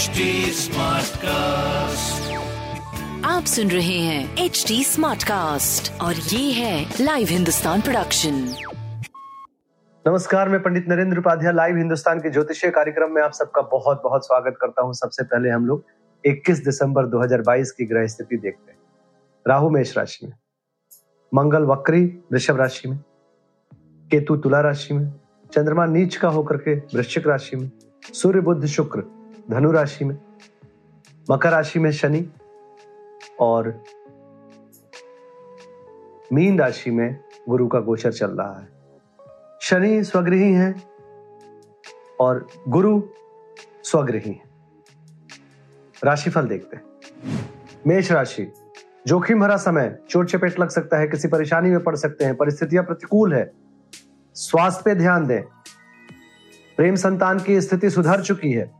HD Smartcast. आप सुन रहे हैं एच डी स्मार्ट कास्ट और ये है लाइव हिंदुस्तान प्रोडक्शन नमस्कार मैं पंडित नरेंद्र उपाध्याय लाइव हिंदुस्तान के ज्योतिषीय कार्यक्रम में आप सबका बहुत बहुत स्वागत करता हूँ। सबसे पहले हम लोग 21 दिसंबर 2022 की ग्रह स्थिति देखते हैं। राहु मेष राशि में मंगल वक्री वृषभ राशि में केतु तुला राशि में चंद्रमा नीच का होकर के वृश्चिक राशि में सूर्य बुद्ध शुक्र धनु राशि में, मकर राशि में शनि और मीन राशि में गुरु का गोचर चल रहा है। शनि स्वगृही है और गुरु स्वगृही है। राशिफल देखते हैं। मेष राशि, जोखिम भरा समय, चोट चपेट लग सकता है, किसी परेशानी में पड़ सकते हैं, परिस्थितियाँ प्रतिकूल है। स्वास्थ्य पे ध्यान दें। प्रेम संतान की स्थिति सुधर चुकी है।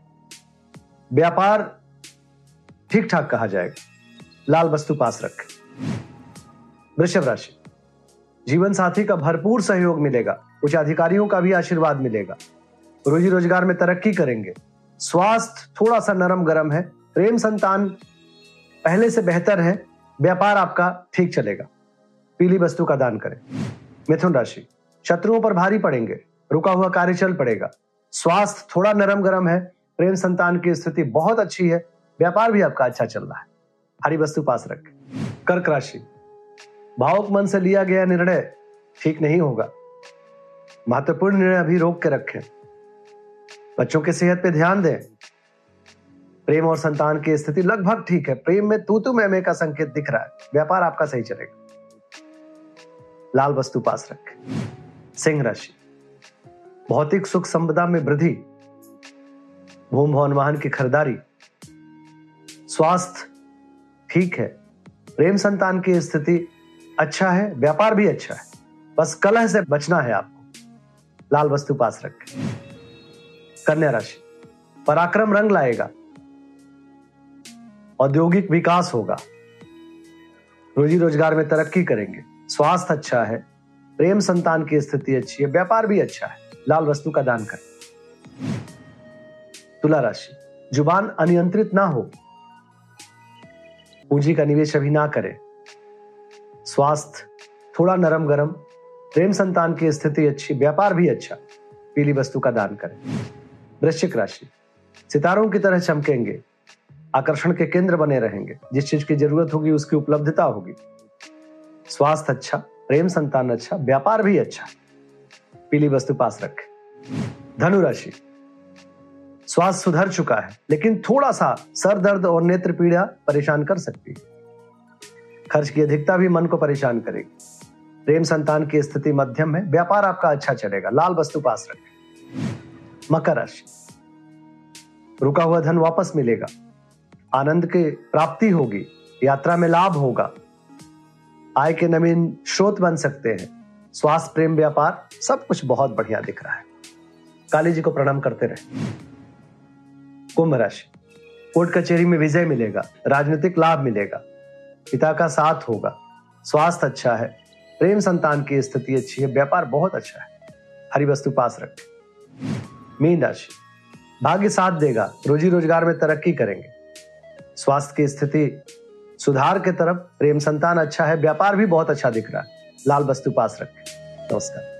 व्यापार ठीक ठाक कहा जाएगा। लाल वस्तु पास रख। वृषभ राशि। जीवन साथी का भरपूर सहयोग मिलेगा। उच्च अधिकारियों का भी आशीर्वाद मिलेगा। रोजी रोज़गार में तरक्की करेंगे। स्वास्थ्य थोड़ा सा नरम गरम है। प्रेम संतान पहले से बेहतर है। व्यापार आपका ठीक चलेगा। पीली वस्तु का दान करें। मिथुन राशि। शत्रुओं पर भारी पड़ेंगे। रुका हुआ कार्य चल पड़ेगा। स्वास्थ्य थोड़ा नरम गरम है। प्रेम संतान की स्थिति बहुत अच्छी है, व्यापार भी आपका अच्छा चल रहा है। हरी वस्तु पास रखें। कर्क राशि। भावुक मन से लिया गया निर्णय ठीक नहीं होगा। महत्वपूर्ण निर्णय अभी रोक के रखें। बच्चों की सेहत पे ध्यान दें। प्रेम और संतान की स्थिति लगभग ठीक है। प्रेम में तू तू मैं का संकेत दिख रहा है। व्यापार आपका सही चलेगा। लाल वस्तु पास रखें। सिंह राशि। भौतिक सुख संपदा में वृद्धि। भूम भवन वाहन की खरीदारी। स्वास्थ्य ठीक है। प्रेम संतान की स्थिति अच्छा है, व्यापार भी अच्छा है। बस कलह से बचना है आपको। लाल वस्तु पास रखें। कन्या राशि। पराक्रम रंग लाएगा। औद्योगिक विकास होगा। रोजी रोज़गार में तरक्की करेंगे। स्वास्थ्य अच्छा है। प्रेम संतान की स्थिति अच्छी है। व्यापार भी अच्छा है। लाल वस्तु का दान करें। तुला राशि। ज़ुबान अनियंत्रित ना हो। पूंजी का निवेश अभी ना करें। स्वास्थ्य थोड़ा नरम गरम प्रेम संतान की स्थिति अच्छी, व्यापार भी अच्छा। पीली वस्तु का दान करें। वृश्चिक राशि। सितारों की तरह चमकेंगे। आकर्षण के केंद्र बने रहेंगे। जिस चीज़ की ज़रूरत होगी, उसकी उपलब्धता होगी। स्वास्थ्य अच्छा प्रेम संतान अच्छा व्यापार भी अच्छा। पीली वस्तु पास रखें। धनु राशि। स्वास्थ्य सुधर चुका है, लेकिन थोड़ा सा सर दर्द और नेत्र पीड़ा परेशान कर सकती है। खर्च की अधिकता भी मन को परेशान करेगी। प्रेम संतान की स्थिति मध्यम है, व्यापार आपका अच्छा चलेगा, लाल वस्तु पास रखें। मकर राशि। रुका हुआ धन वापस मिलेगा। आनंद की प्राप्ति होगी, यात्रा में लाभ होगा। आय के नवीन स्रोत बन सकते हैं। स्वास्थ्य, प्रेम, व्यापार, सब कुछ बहुत बढ़िया दिख रहा है। काली जी को प्रणाम करते रहे। कुंभ राशि। कोर्ट कचहरी में विजय मिलेगा, राजनीतिक लाभ मिलेगा। पिता का साथ होगा, स्वास्थ्य अच्छा है, प्रेम संतान की स्थिति अच्छी है, व्यापार बहुत अच्छा है। हरी वस्तु पास रखें। मीन राशि। भाग्य साथ देगा, रोजी रोज़गार में तरक्की करेंगे। स्वास्थ्य की स्थिति सुधार के तरफ़, प्रेम संतान अच्छा है, व्यापार भी बहुत अच्छा दिख रहा है। लाल वस्तु पास रखें। नमस्कार।